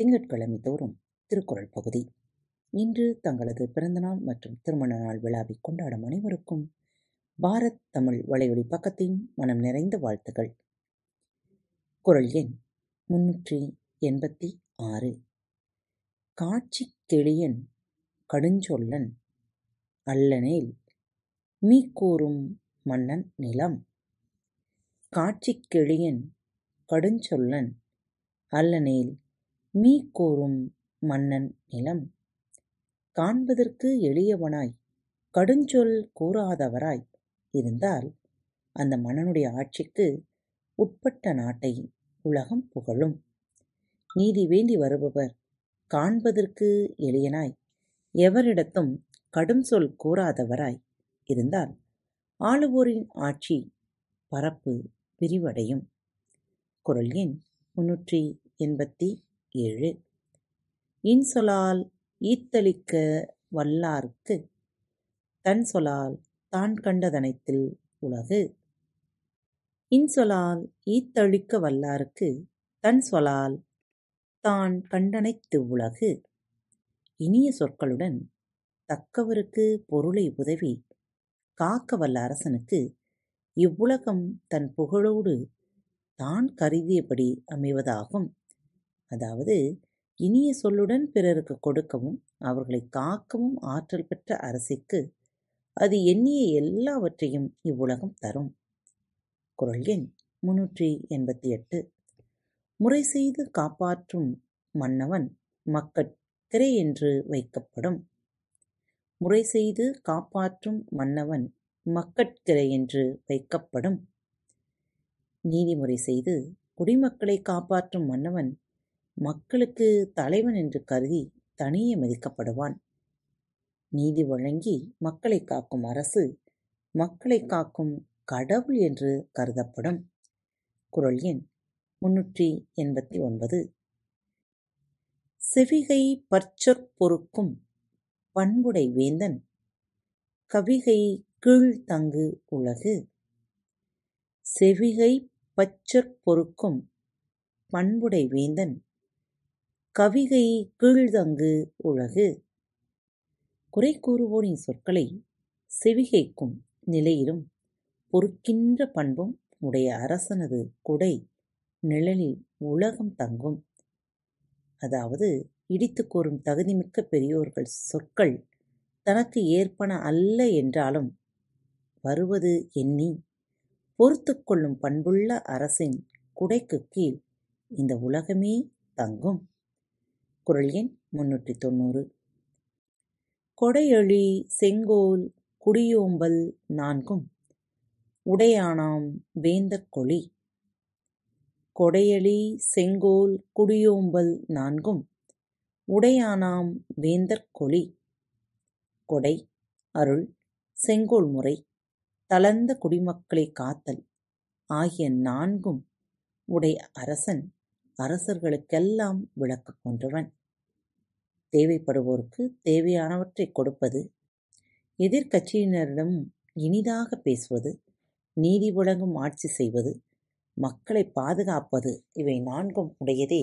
திங்கட்கிழமை தோறும் திருக்குறள் பகுதி. இன்று தங்களது பிறந்தநாள் மற்றும் திருமண நாள் விழாவை கொண்டாடும் அனைவருக்கும் பாரத் தமிழ் வலையொலி பக்கத்தின் மனம் நிறைந்த வாழ்த்துகள் குரல் எண் முன்னூற்றி எண்பத்தி ஆறு. காட்சி கெளியன் கடுஞ்சொல்லன் அல்லனேல் மீக்கூறும் மன்னன் நிலம். காட்சி கெளியன் கடுஞ்சொல்லன் அல்லனேல் மீ கூறும் மன்னன் நிலம். காண்பதற்கு எளியவனாய். கடுஞ்சொல் கூறாதவராய் இருந்தால் அந்த மன்னனுடைய ஆட்சிக்கு உட்பட்ட நாட்டை உலகம் புகழும். நீதி வேண்டி வருபவர் காண்பதற்கு எளியனாய். எவரிடத்தும் கடும் சொல் கூறாதவராய் இருந்தால் ஆளுவோரின் ஆட்சி பரப்பு விரிவடையும். குரல் எண் முன்னூற்றி எண்பத்தி ஏழு. இன்சொலால் ஈத்தளிக்க வல்லார்க்கு தன் சொலால் தான் கண்டதனைத்தில் உலகு. இன்சொலால் ஈத்தழிக்க வல்லார்க்கு தன் சொலால் தான் கண்டனைத்து உலகு. இனிய சொற்களுடன் தக்கவருக்கு பொருளை உதவி காக்க வல்ல அரசனுக்கு இவ்வுலகம் தன் புகழோடு தான் கருதியபடி அமைவதாகும். அதாவது இனிய சொல்லுடன் பிறருக்கு கொடுக்கவும் அவர்களை காக்கவும் ஆற்றல் பெற்ற அரசிக்கு அது எண்ணிய எல்லாவற்றையும் இவ்வுலகம் தரும். குரல் எண் முன்னூற்றி எண்பத்தி எட்டு. முறை செய்து காப்பாற்றும் மன்னவன் மக்கட்கிரை என்று வைக்கப்படும். முறை செய்து காப்பாற்றும் மன்னவன் மக்கட்கிரை என்று வைக்கப்படும். நீதிமுறை செய்து குடிமக்களை காப்பாற்றும் மன்னவன் மக்களுக்கு தலைவன் என்று கருதி தனியே மதிக்கப்படுவான். நீதி வழங்கி மக்களை காக்கும் அரசு மக்களை காக்கும் கடவுள் என்று கருதப்படும். குரல் எண் முன்னூற்றி எண்பத்தி ஒன்பது. செவிகை பற்சொற்பொருக்கும் பண்புடை வேந்தன் கவிகை கீழ்தங்கு உலகு. செவிகை பச்சொற்பொருக்கும் பண்புடை வேந்தன் கவிகை கீழ்தங்கு உலகு. குறை கூறுவோரின் சொற்களை செவிகைக்கும் நிலையிலும் பொறுக்கின்ற பண்பும் உடைய அரசனது குடை நிழலில் உலகம் தங்கும். அதாவது இடித்து கூறும் தகுதிமிக்க பெரியோர்கள் சொற்கள் தனக்கு ஏற்பன அல்ல என்றாலும் வருவது எண்ணி பொறுத்து கொள்ளும் பண்புள்ள அரசின் குடைக்கு கீழ் இந்த உலகமே தங்கும். குரல் எண் முன்னூற்றி தொண்ணூறு. கொடையழி செங்கோல் குடியோம்பல் நான்கும் உடையானாம் வேந்தக் கொழி கொடையளி செங்கோல் குடியோம்பல் நான்கும் உடையானாம் வேந்தற் கொழி கொடை அருள் செங்கோல் முறை தளர்ந்த குடிமக்களை காத்தல் ஆகிய நான்கும் உடை அரசன் அரசர்களுக்கெல்லாம் விளக்கு போன்றவன் தேவைப்படுவோருக்கு தேவையானவற்றை கொடுப்பது. எதிர்க்கட்சியினரிடம் இனிதாக பேசுவது. நீதி வழங்கும் ஆட்சி செய்வது. மக்களை பாதுகாப்பது. இவை நான்கும் உடையதே.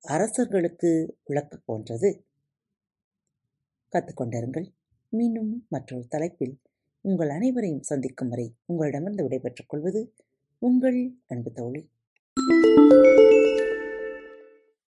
அரசர்களுக்கு விளக்கு போன்றது கற்றுக்கொண்டிருங்கள் மீண்டும் மற்றொரு தலைப்பில் உங்கள் அனைவரையும் சந்திக்கும் வரை உங்களிடமிருந்து விடைபெற்றுக் கொள்வது உங்கள் அன்பு தோழி.